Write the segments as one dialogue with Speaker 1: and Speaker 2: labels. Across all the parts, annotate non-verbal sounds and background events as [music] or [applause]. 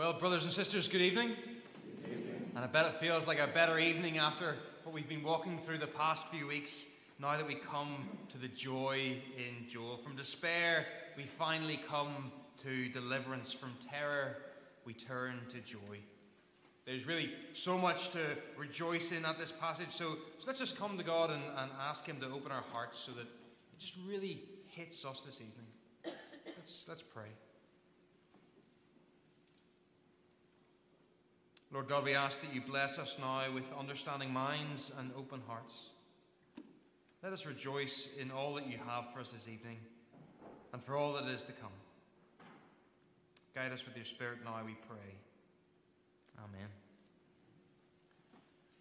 Speaker 1: Well, brothers and sisters, good evening. And I bet it feels like a better evening after what we've been walking through the past few weeks. Now that we come to the joy in Joel. From despair, we finally come to deliverance. From terror, we turn to joy. There's really so much to rejoice in at this passage. So, so let's just come to God and, and ask Him to open our hearts so that it just really hits us this evening. Let's, let's pray. Lord God, we ask that you bless us now with understanding minds and open hearts. Let us rejoice in all that you have for us this evening and for all that is to come. Guide us with your Spirit now, we pray. Amen.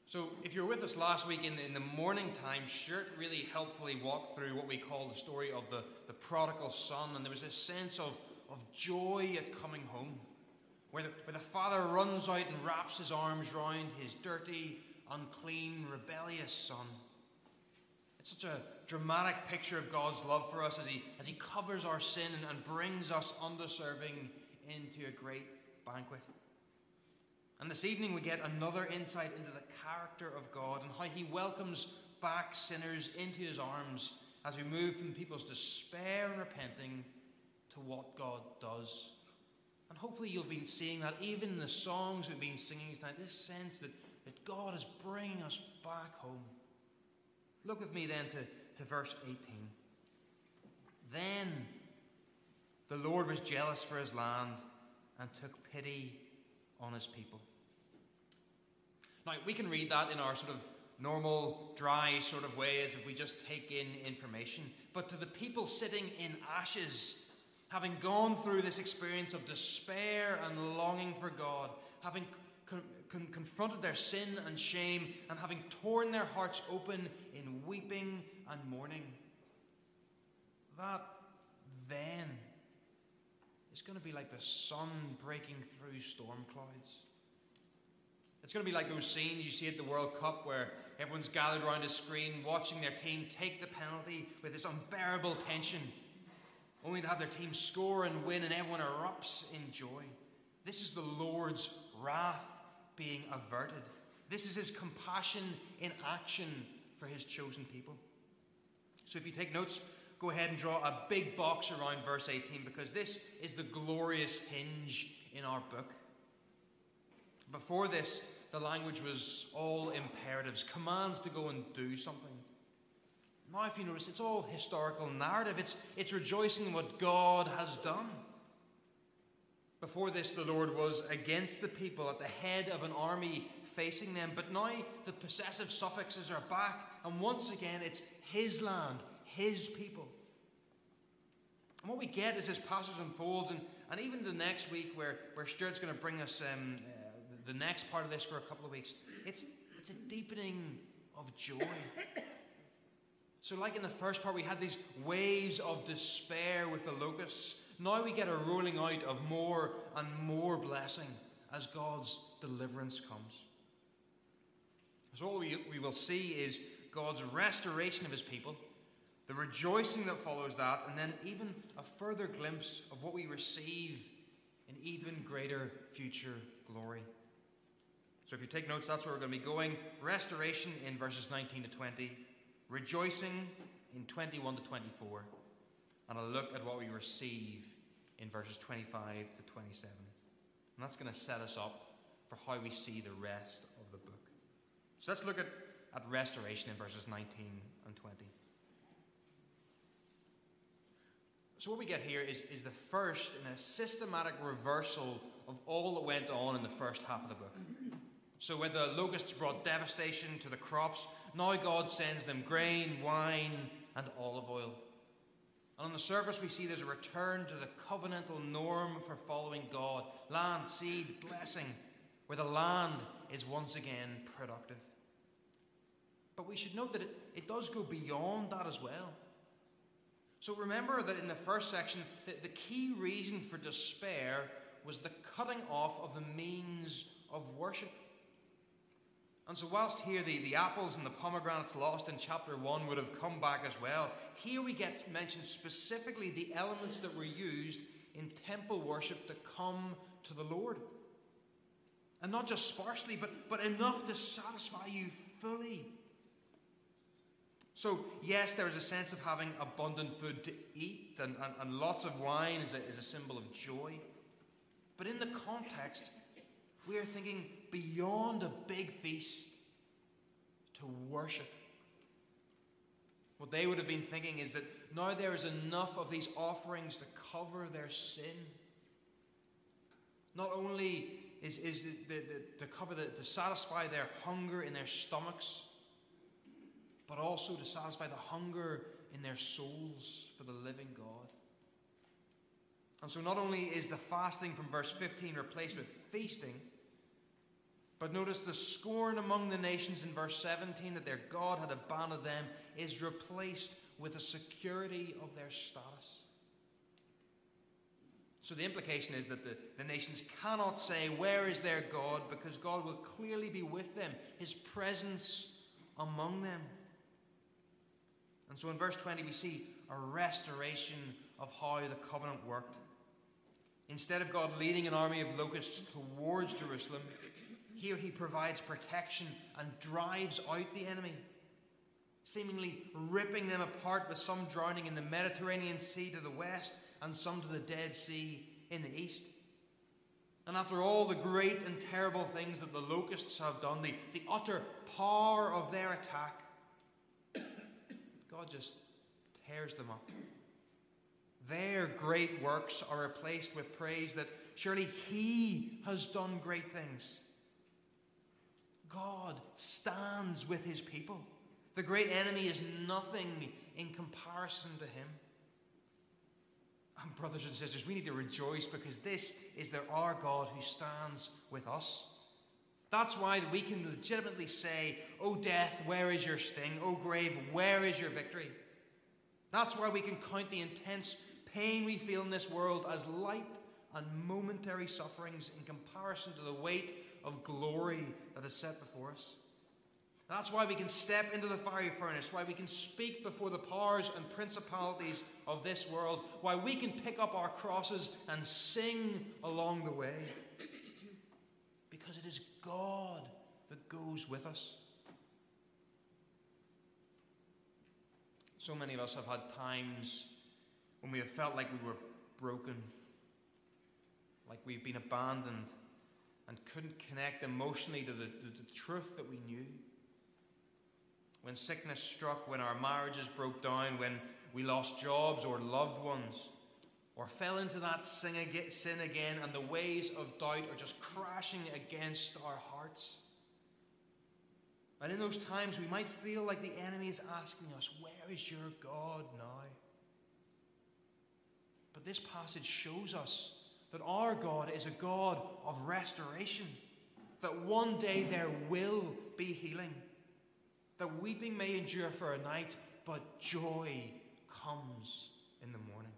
Speaker 1: So, if you were with us last week in, in the morning time, Stuart really helpfully walked through what we call the story of the, the prodigal son, and there was this sense of, of joy at coming home where the, where the father runs out and wraps his arms round his dirty, unclean, rebellious son. It's such a dramatic picture of God's love for us as he, as he covers our sin and, and brings us undeserving into a great banquet. And this evening we get another insight into the character of God and how he welcomes back sinners into his arms as we move from people's despair and repenting to what God does and hopefully you've been seeing that even in the songs we've been singing tonight, this sense that, that God is bringing us back home. Look with me then to, to verse 18. Then the Lord was jealous for his land and took pity on his people. Now, we can read that in our sort of normal, dry sort of way as if we just take in information. But to the people sitting in ashes, having gone through this experience of despair and longing for God, having con- con- confronted their sin and shame, and having torn their hearts open in weeping and mourning, that then is going to be like the sun breaking through storm clouds. It's going to be like those scenes you see at the World Cup where everyone's gathered around a screen watching their team take the penalty with this unbearable tension only to have their team score and win, and everyone erupts in joy. This is the Lord's wrath being averted. This is his compassion in action for his chosen people. So if you take notes, go ahead and draw a big box around verse 18 because this is the glorious hinge in our book. Before this, the language was all imperatives, commands to go and do something. Now, if you notice, it's all historical narrative. It's, it's rejoicing in what God has done. Before this, the Lord was against the people at the head of an army facing them. But now the possessive suffixes are back, and once again, it's His land, His people. And what we get as this passage unfolds, and, and even the next week, where, where Stuart's going to bring us um, the next part of this for a couple of weeks, it's, it's a deepening of joy. So, like in the first part, we had these waves of despair with the locusts. Now we get a rolling out of more and more blessing as God's deliverance comes. So, what we, we will see is God's restoration of his people, the rejoicing that follows that, and then even a further glimpse of what we receive in even greater future glory. So, if you take notes, that's where we're going to be going. Restoration in verses 19 to 20 rejoicing in 21 to 24, and a look at what we receive in verses 25 to 27. And that's going to set us up for how we see the rest of the book. So let's look at, at restoration in verses 19 and 20. So, what we get here is, is the first in a systematic reversal of all that went on in the first half of the book. So, when the locusts brought devastation to the crops, now God sends them grain, wine, and olive oil. And on the surface, we see there's a return to the covenantal norm for following God land, seed, blessing, where the land is once again productive. But we should note that it, it does go beyond that as well. So remember that in the first section, the, the key reason for despair was the cutting off of the means of worship. And so, whilst here the, the apples and the pomegranates lost in chapter 1 would have come back as well, here we get mentioned specifically the elements that were used in temple worship to come to the Lord. And not just sparsely, but, but enough to satisfy you fully. So, yes, there is a sense of having abundant food to eat, and, and, and lots of wine is a, is a symbol of joy. But in the context, we are thinking beyond a big feast to worship. What they would have been thinking is that now there is enough of these offerings to cover their sin. Not only is, is the, the, the, to cover the, to satisfy their hunger in their stomachs, but also to satisfy the hunger in their souls for the living God. And so, not only is the fasting from verse 15 replaced with feasting, but notice the scorn among the nations in verse 17 that their God had abandoned them is replaced with a security of their status. So the implication is that the, the nations cannot say, Where is their God? because God will clearly be with them, his presence among them. And so in verse 20, we see a restoration of how the covenant worked. Instead of God leading an army of locusts towards Jerusalem, here he provides protection and drives out the enemy, seemingly ripping them apart with some drowning in the Mediterranean Sea to the west and some to the Dead Sea in the east. And after all the great and terrible things that the locusts have done, the, the utter power of their attack, God just tears them up. Their great works are replaced with praise that surely He has done great things. God stands with His people. The great enemy is nothing in comparison to Him. And, brothers and sisters, we need to rejoice because this is the, our God who stands with us. That's why we can legitimately say, O death, where is your sting? O grave, where is your victory? That's why we can count the intense pain we feel in this world as light and momentary sufferings in comparison to the weight of glory that is set before us. That's why we can step into the fiery furnace, why we can speak before the powers and principalities of this world, why we can pick up our crosses and sing along the way. Because it is God that goes with us. So many of us have had times when we have felt like we were broken, like we've been abandoned, and couldn't connect emotionally to the, to the truth that we knew when sickness struck, when our marriages broke down, when we lost jobs or loved ones, or fell into that sin again, and the waves of doubt are just crashing against our hearts. And in those times, we might feel like the enemy is asking us, Where is your God now? But this passage shows us that our God is a God of restoration, that one day there will be healing that weeping may endure for a night, but joy comes in the morning.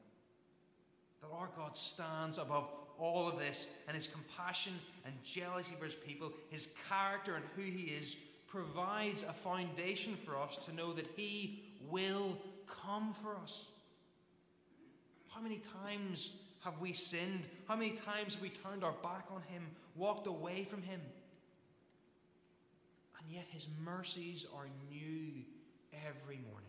Speaker 1: That our God stands above all of this, and his compassion and jealousy for his people, his character and who he is, provides a foundation for us to know that he will come for us. How many times have we sinned? How many times have we turned our back on him, walked away from him? and yet his mercies are new every morning.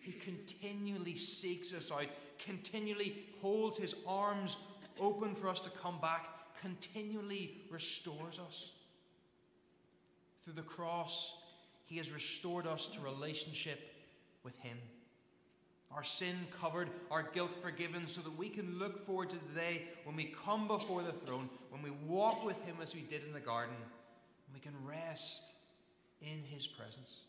Speaker 1: He continually seeks us out, continually holds his arms open for us to come back, continually restores us. Through the cross, he has restored us to relationship with him. Our sin covered, our guilt forgiven, so that we can look forward to the day when we come before the throne, when we walk with him as we did in the garden and we can rest in His presence.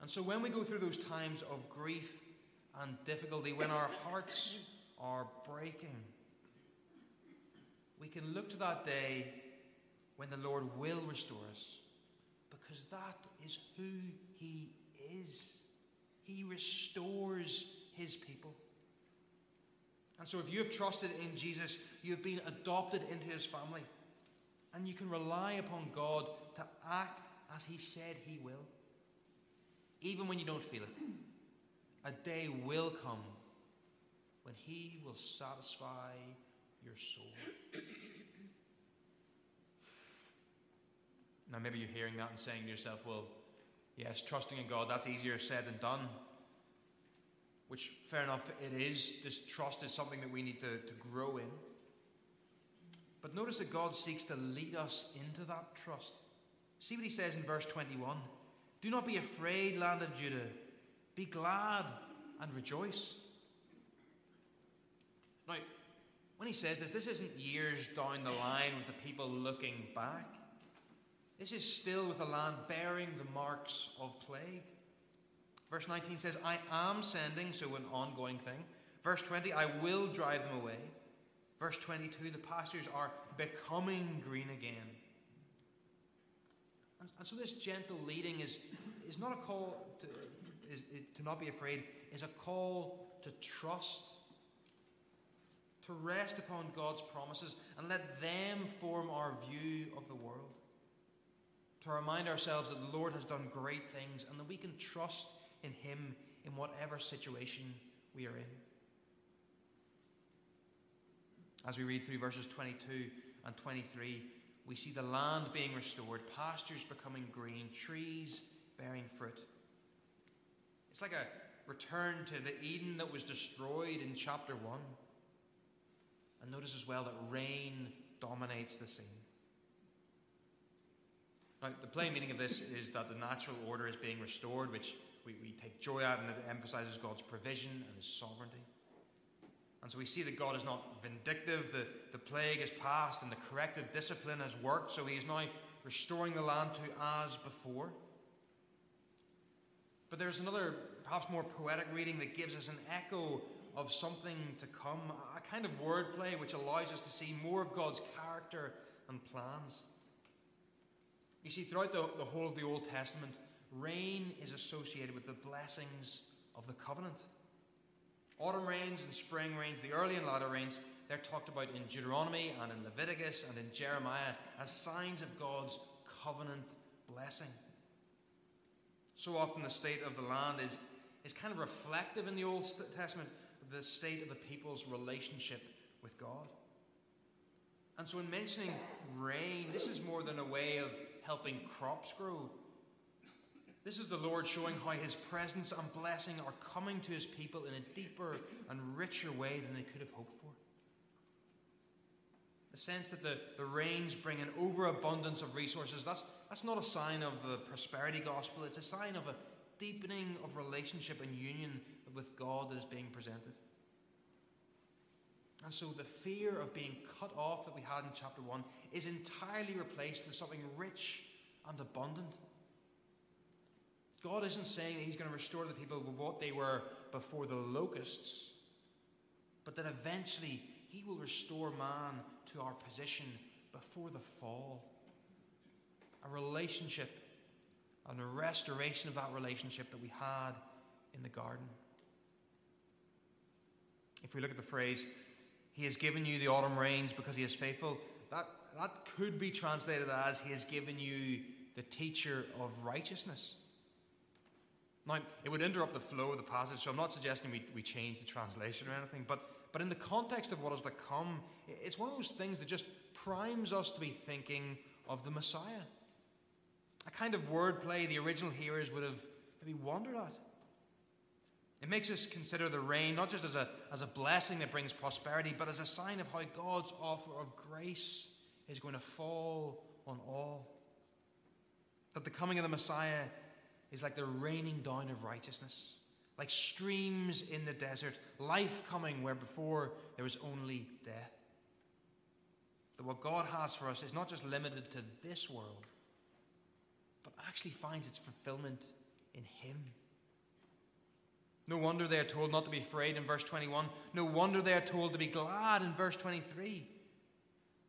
Speaker 1: And so when we go through those times of grief and difficulty, when our hearts are breaking, we can look to that day when the Lord will restore us because that is who He is. He restores His people. And so, if you have trusted in Jesus, you have been adopted into His family. And you can rely upon God to act as He said He will. Even when you don't feel it. [clears throat] A day will come when He will satisfy your soul. now, maybe you're hearing that and saying to yourself, well, yes, trusting in God, that's easier said than done. Which, fair enough, it is. This trust is something that we need to, to grow in. But notice that God seeks to lead us into that trust. See what he says in verse 21 Do not be afraid, land of Judah. Be glad and rejoice. Now, when he says this, this isn't years down the line with the people looking back. This is still with the land bearing the marks of plague. Verse 19 says, I am sending, so an ongoing thing. Verse 20, I will drive them away. Verse 22, the pastures are becoming green again. And, and so this gentle leading is, is not a call to, is, to not be afraid, is a call to trust, to rest upon God's promises, and let them form our view of the world. To remind ourselves that the Lord has done great things and that we can trust in Him in whatever situation we are in. As we read through verses 22 and 23, we see the land being restored, pastures becoming green, trees bearing fruit. It's like a return to the Eden that was destroyed in chapter 1. And notice as well that rain dominates the scene. Now, the plain meaning of this is that the natural order is being restored, which we, we take joy at, and it emphasizes God's provision and His sovereignty. And so we see that God is not vindictive, the, the plague is passed, and the corrective discipline has worked, so He is now restoring the land to as before. But there's another, perhaps more poetic reading that gives us an echo of something to come, a kind of wordplay which allows us to see more of God's character and plans. You see, throughout the, the whole of the Old Testament, rain is associated with the blessings of the covenant. Autumn rains and spring rains, the early and latter rains, they're talked about in Deuteronomy and in Leviticus and in Jeremiah as signs of God's covenant blessing. So often, the state of the land is, is kind of reflective in the Old Testament of the state of the people's relationship with God. And so, in mentioning rain, this is more than a way of helping crops grow. This is the Lord showing how His presence and blessing are coming to His people in a deeper and richer way than they could have hoped for. The sense that the, the rains bring an overabundance of resources, that's, that's not a sign of the prosperity gospel, it's a sign of a deepening of relationship and union with God that is being presented. And so the fear of being cut off that we had in chapter 1 is entirely replaced with something rich and abundant. God isn't saying that He's going to restore the people what they were before the locusts, but that eventually He will restore man to our position before the fall. A relationship and a restoration of that relationship that we had in the garden. If we look at the phrase, He has given you the autumn rains because He is faithful, that, that could be translated as He has given you the teacher of righteousness. Now, it would interrupt the flow of the passage, so I'm not suggesting we, we change the translation or anything, but, but in the context of what is to come, it's one of those things that just primes us to be thinking of the Messiah. A kind of wordplay the original hearers would have maybe wondered at. It makes us consider the rain not just as a, as a blessing that brings prosperity, but as a sign of how God's offer of grace is going to fall on all. That the coming of the Messiah is like the raining down of righteousness, like streams in the desert, life coming where before there was only death. That what God has for us is not just limited to this world, but actually finds its fulfillment in Him. No wonder they are told not to be afraid in verse 21. No wonder they are told to be glad in verse 23.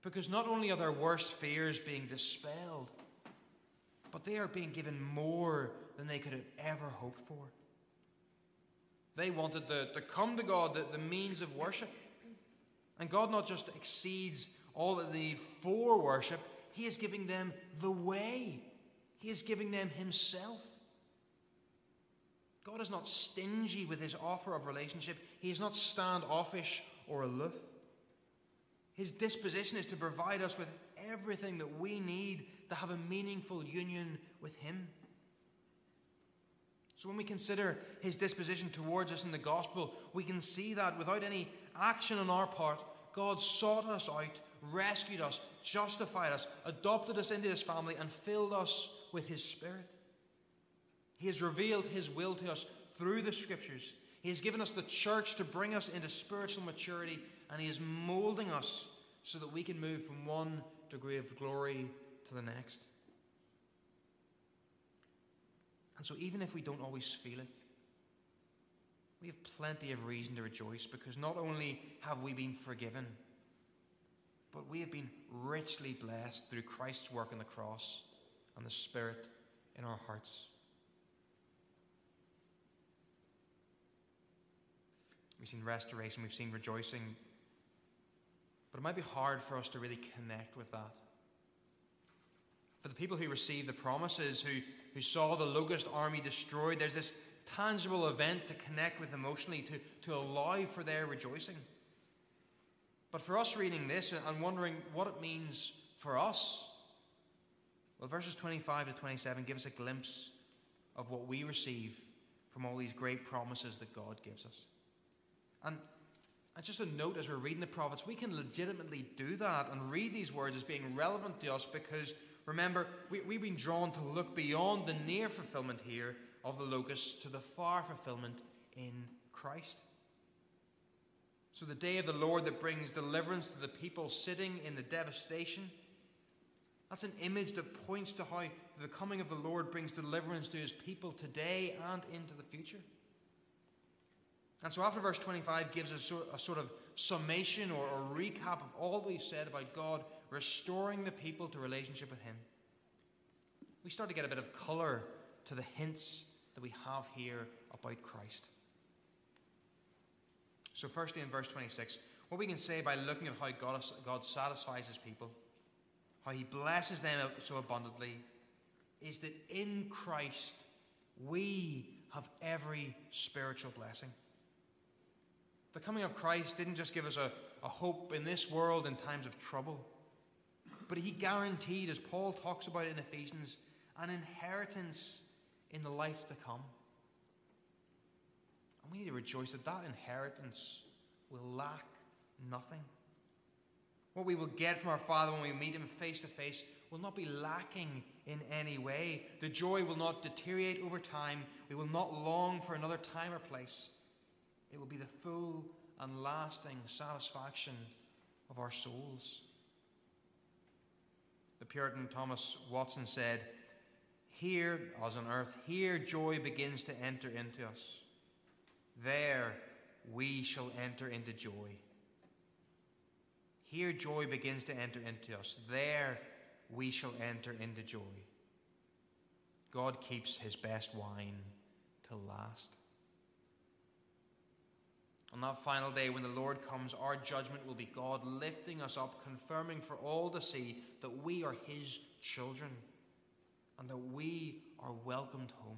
Speaker 1: Because not only are their worst fears being dispelled, but they are being given more than they could have ever hoped for. They wanted to, to come to God, the, the means of worship. And God not just exceeds all that they need for worship, He is giving them the way, He is giving them Himself. God is not stingy with His offer of relationship, He is not standoffish or aloof. His disposition is to provide us with everything that we need to have a meaningful union with Him. So when we consider His disposition towards us in the gospel, we can see that without any action on our part, God sought us out, rescued us, justified us, adopted us into His family, and filled us with His Spirit. He has revealed His will to us through the Scriptures. He has given us the church to bring us into spiritual maturity, and He is molding us so that we can move from one degree of glory to the next. And so, even if we don't always feel it, we have plenty of reason to rejoice because not only have we been forgiven, but we have been richly blessed through Christ's work on the cross and the Spirit in our hearts. We've seen restoration, we've seen rejoicing, but it might be hard for us to really connect with that. For the people who received the promises, who, who saw the locust army destroyed, there's this tangible event to connect with emotionally, to, to allow for their rejoicing. But for us reading this and wondering what it means for us, well, verses 25 to 27 give us a glimpse of what we receive from all these great promises that God gives us. And, and just a note as we're reading the prophets, we can legitimately do that and read these words as being relevant to us because remember, we, we've been drawn to look beyond the near fulfillment here of the locust to the far fulfillment in Christ. So, the day of the Lord that brings deliverance to the people sitting in the devastation, that's an image that points to how the coming of the Lord brings deliverance to his people today and into the future. And so, after verse 25 gives us a sort of summation or a recap of all that we've said about God restoring the people to relationship with Him, we start to get a bit of colour to the hints that we have here about Christ. So, firstly, in verse 26, what we can say by looking at how God, God satisfies his people, how he blesses them so abundantly, is that in Christ we have every spiritual blessing. The coming of Christ didn't just give us a, a hope in this world in times of trouble, but he guaranteed, as Paul talks about in Ephesians, an inheritance in the life to come. And we need to rejoice that that inheritance will lack nothing. What we will get from our Father when we meet Him face to face will not be lacking in any way. The joy will not deteriorate over time. We will not long for another time or place. It will be the full and lasting satisfaction of our souls. The Puritan Thomas Watson said, here, as on earth, here joy begins to enter into us. There we shall enter into joy. Here joy begins to enter into us. There we shall enter into joy. God keeps his best wine till last. On that final day, when the Lord comes, our judgment will be God lifting us up, confirming for all to see that we are his children and that we are welcomed home.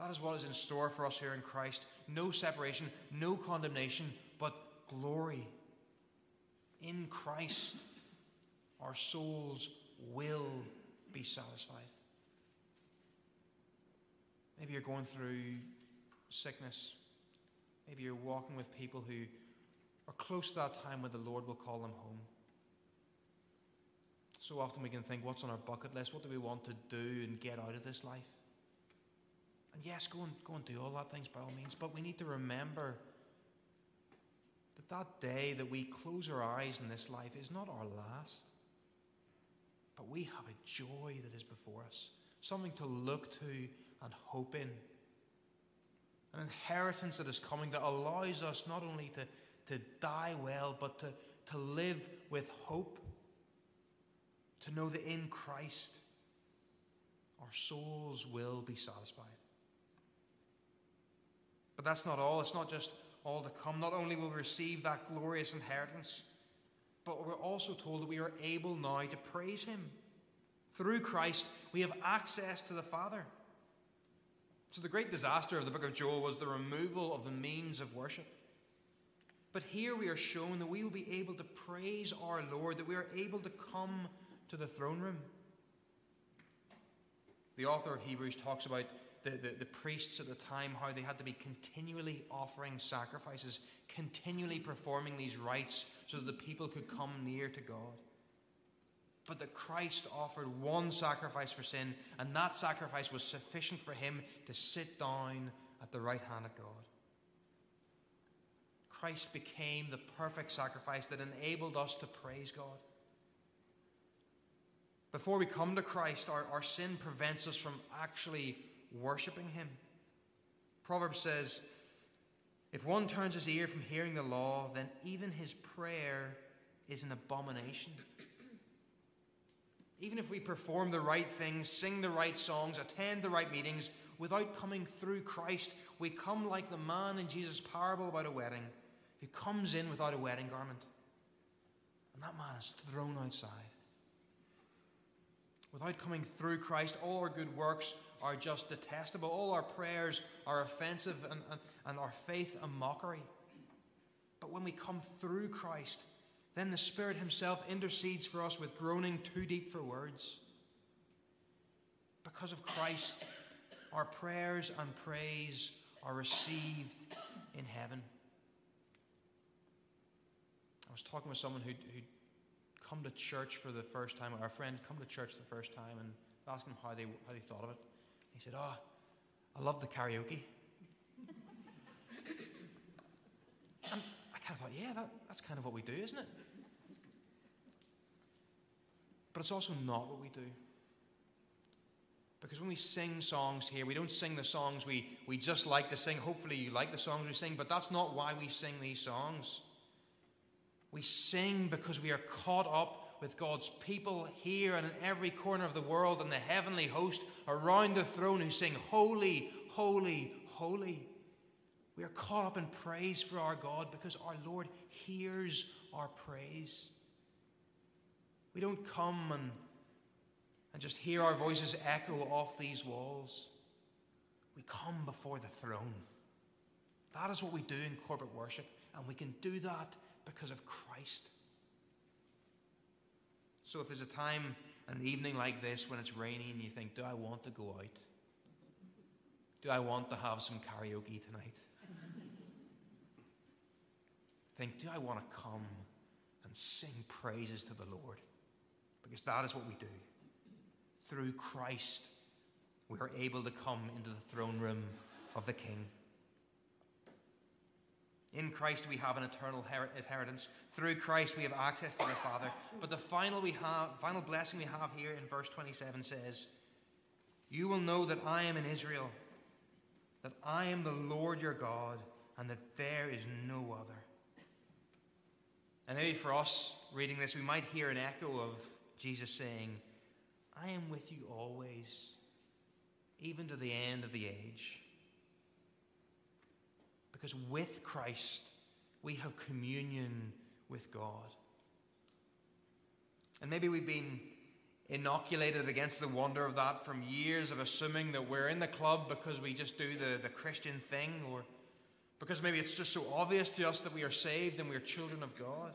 Speaker 1: That is what is in store for us here in Christ. No separation, no condemnation, but glory. In Christ, our souls will be satisfied. Maybe you're going through sickness. Maybe you're walking with people who are close to that time when the Lord will call them home. So often we can think, what's on our bucket list? What do we want to do and get out of this life? And yes, go and, go and do all that things by all means, but we need to remember that that day that we close our eyes in this life is not our last. But we have a joy that is before us, something to look to and hope in. An inheritance that is coming that allows us not only to, to die well, but to, to live with hope to know that in Christ our souls will be satisfied. But that's not all. It's not just all to come. Not only will we receive that glorious inheritance, but we're also told that we are able now to praise Him. Through Christ, we have access to the Father. So, the great disaster of the book of Joel was the removal of the means of worship. But here we are shown that we will be able to praise our Lord, that we are able to come to the throne room. The author of Hebrews talks about the, the, the, priests at the time, how they had to be continually offering sacrifices, continually performing these rites so that the people could come near to God. But that Christ offered one sacrifice for sin, and that sacrifice was sufficient for him to sit down at the right hand of God. Christ became the perfect sacrifice that enabled us to praise God. Before we come to Christ, our, our sin prevents us from actually worshipping Him. Proverbs says, If one turns his ear from hearing the law, then even his prayer is an abomination. Even if we perform the right things, sing the right songs, attend the right meetings, without coming through Christ, we come like the man in Jesus' parable about a wedding who comes in without a wedding garment. And that man is thrown outside. Without coming through Christ, all our good works are just detestable. All our prayers are offensive and, and, and our faith a mockery. But when we come through Christ, then the Spirit Himself intercedes for us with groaning too deep for words. Because of Christ, our prayers and praise are received in heaven. I was talking with someone who'd, who'd come to church for the first time, our friend come to church the first time, and asked him how they, how they thought of it. He said, Oh, I love the karaoke. and I kind of thought, Yeah, that, that's kind of what we do, isn't it? But it's also not what we do. Because when we sing songs here, we don't sing the songs we, we just like to sing. Hopefully, you like the songs we sing, but that's not why we sing these songs. We sing because we are caught up with God's people here and in every corner of the world and the heavenly host around the throne who sing, Holy, Holy, Holy. We are caught up in praise for our God because our Lord hears our praise. We don't come and and just hear our voices echo off these walls. We come before the throne. That is what we do in corporate worship, and we can do that because of Christ. So, if there's a time, an evening like this when it's raining, and you think, Do I want to go out? Do I want to have some karaoke tonight? Think, Do I want to come and sing praises to the Lord? Because that is what we do through Christ, we are able to come into the throne room of the King. In Christ, we have an eternal inheritance. Through Christ, we have access to the Father. But the final, we have, final blessing we have here in verse 27 says, You will know that I am in Israel, that I am the Lord your God, and that there is no other. And maybe for us reading this, we might hear an echo of Jesus saying, I am with you always, even to the end of the age. Because with Christ, we have communion with God. And maybe we've been inoculated against the wonder of that from years of assuming that we're in the club because we just do the, the Christian thing, or because maybe it's just so obvious to us that we are saved and we are children of God.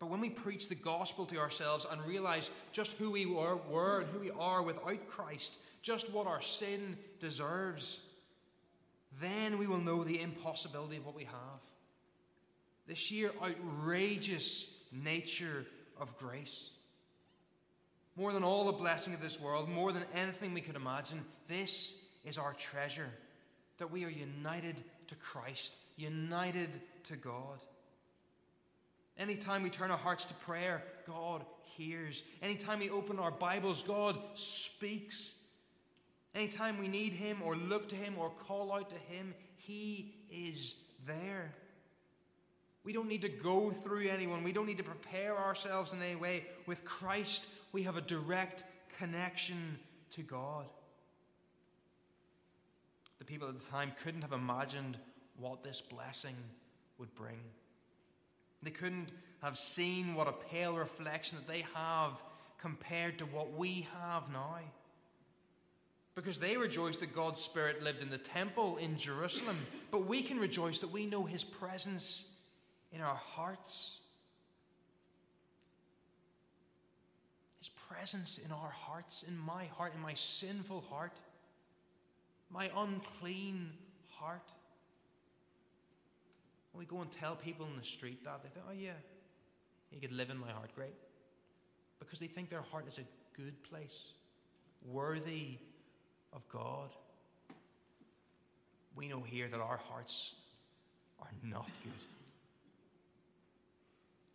Speaker 1: But when we preach the gospel to ourselves and realize just who we were, were and who we are without Christ, just what our sin deserves, then we will know the impossibility of what we have. The sheer outrageous nature of grace. More than all the blessing of this world, more than anything we could imagine, this is our treasure that we are united to Christ, united to God. Anytime we turn our hearts to prayer, God hears. Anytime we open our Bibles, God speaks. Anytime we need Him or look to Him or call out to Him, He is there. We don't need to go through anyone. We don't need to prepare ourselves in any way. With Christ, we have a direct connection to God. The people at the time couldn't have imagined what this blessing would bring. They couldn't have seen what a pale reflection that they have compared to what we have now. because they rejoiced that God's Spirit lived in the temple in Jerusalem. But we can rejoice that we know His presence in our hearts. His presence in our hearts, in my heart, in my sinful heart, my unclean heart. When we go and tell people in the street that, they think, oh, yeah, you could live in my heart, great. Because they think their heart is a good place, worthy of God. We know here that our hearts are not good.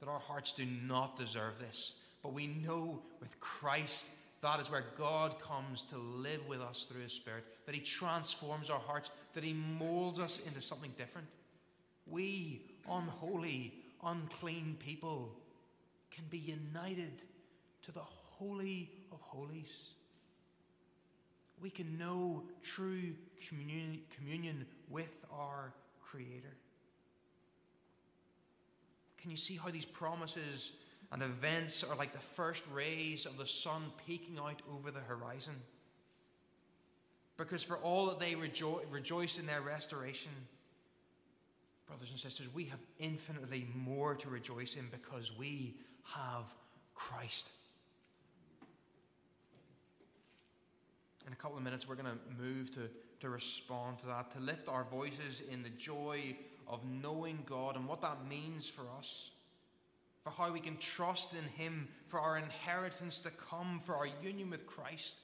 Speaker 1: That our hearts do not deserve this. But we know with Christ, that is where God comes to live with us through His Spirit, that He transforms our hearts, that He molds us into something different. We, unholy, unclean people, can be united to the Holy of Holies we can know true communion, communion with our Creator. Can you see how these promises and events are like the first rays of the sun peeking out over the horizon? Because for all that they rejo- rejoice in their restoration, brothers and sisters, we have infinitely more to rejoice in because we have Christ. in a couple of minutes, we're going to move to, to respond to that, to lift our voices in the joy of knowing God and what that means for us, for how we can trust in Him, for our inheritance to come, for our union with Christ.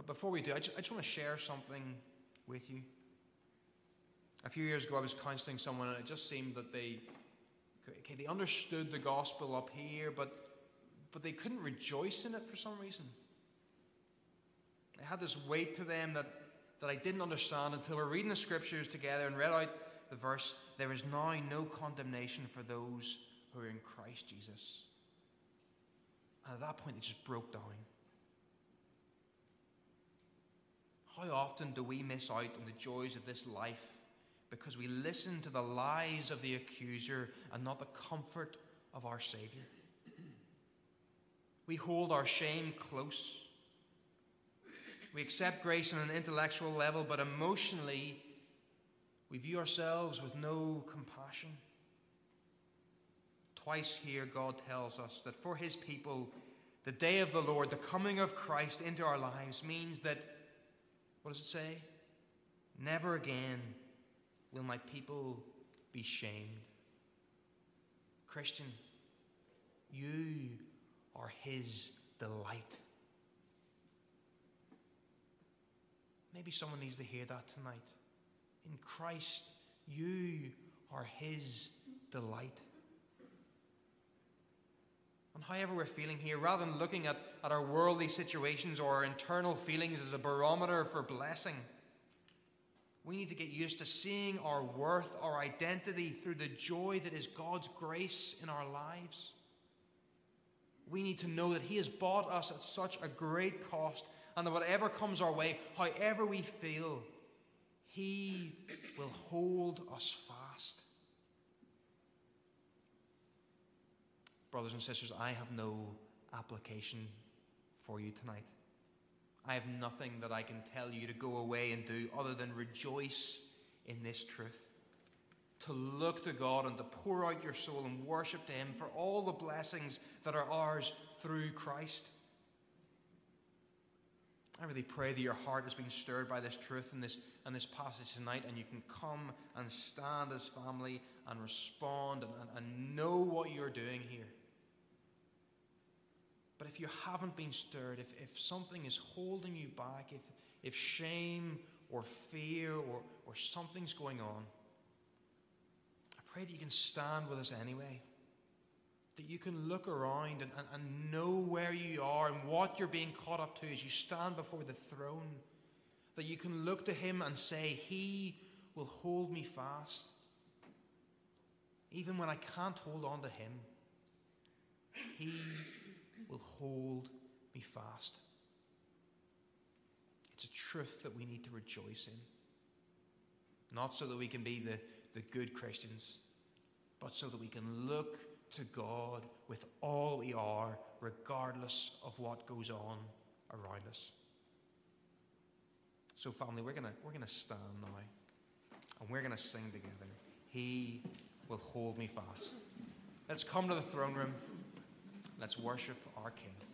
Speaker 1: But before we do, I just, I just want to share something with you. A few years ago, I was counseling someone, and it just seemed that they, okay, they understood the gospel up here, but, but they couldn't rejoice in it for some reason. They had this weight to them that, that I didn't understand until we are reading the scriptures together and read out the verse There is now no condemnation for those who are in Christ Jesus. And at that point, it just broke down. How often do we miss out on the joys of this life because we listen to the lies of the accuser and not the comfort of our Savior? We hold our shame close. We accept grace on an intellectual level, but emotionally, we view ourselves with no compassion. Twice here, God tells us that for his people, the day of the Lord, the coming of Christ into our lives, means that, what does it say? Never again will my people be shamed. Christian, you are his delight. Maybe someone needs to hear that tonight. In Christ, you are His delight. However we're feeling here, rather than looking at, at our worldly situations or our internal feelings as a barometer for blessing, we need to get used to seeing our worth, our identity through the joy that is God's grace in our lives. We need to know that He has bought us at such a great cost and that whatever comes our way, however we feel, He will hold us fast. Brothers and sisters, I have no application for you tonight. I have nothing that I can tell you to go away and do other than rejoice in this truth. To look to God and to pour out your soul and worship to Him for all the blessings that are ours through Christ. I really pray that your heart has been stirred by this truth and this, and this passage tonight, and you can come and stand as family and respond and, and, and know what you're doing here. But if you haven't been stirred, if, if something is holding you back, if, if shame or fear or, or something's going on, I pray that you can stand with us anyway that you can look around and, and, and know where you are and what you're being caught up to as you stand before the throne. That you can look to Him and say, He will hold me fast. Even when I can't hold on to Him, He will hold me fast. It's a truth that we need to rejoice in. Not so that we can be the, the good Christians, but so that we can look to God with all we are, regardless of what goes on around us. So, family, we're gonna we're gonna stand now, and we're gonna sing together. He will hold me fast. Let's come to the throne room. Let's worship our King.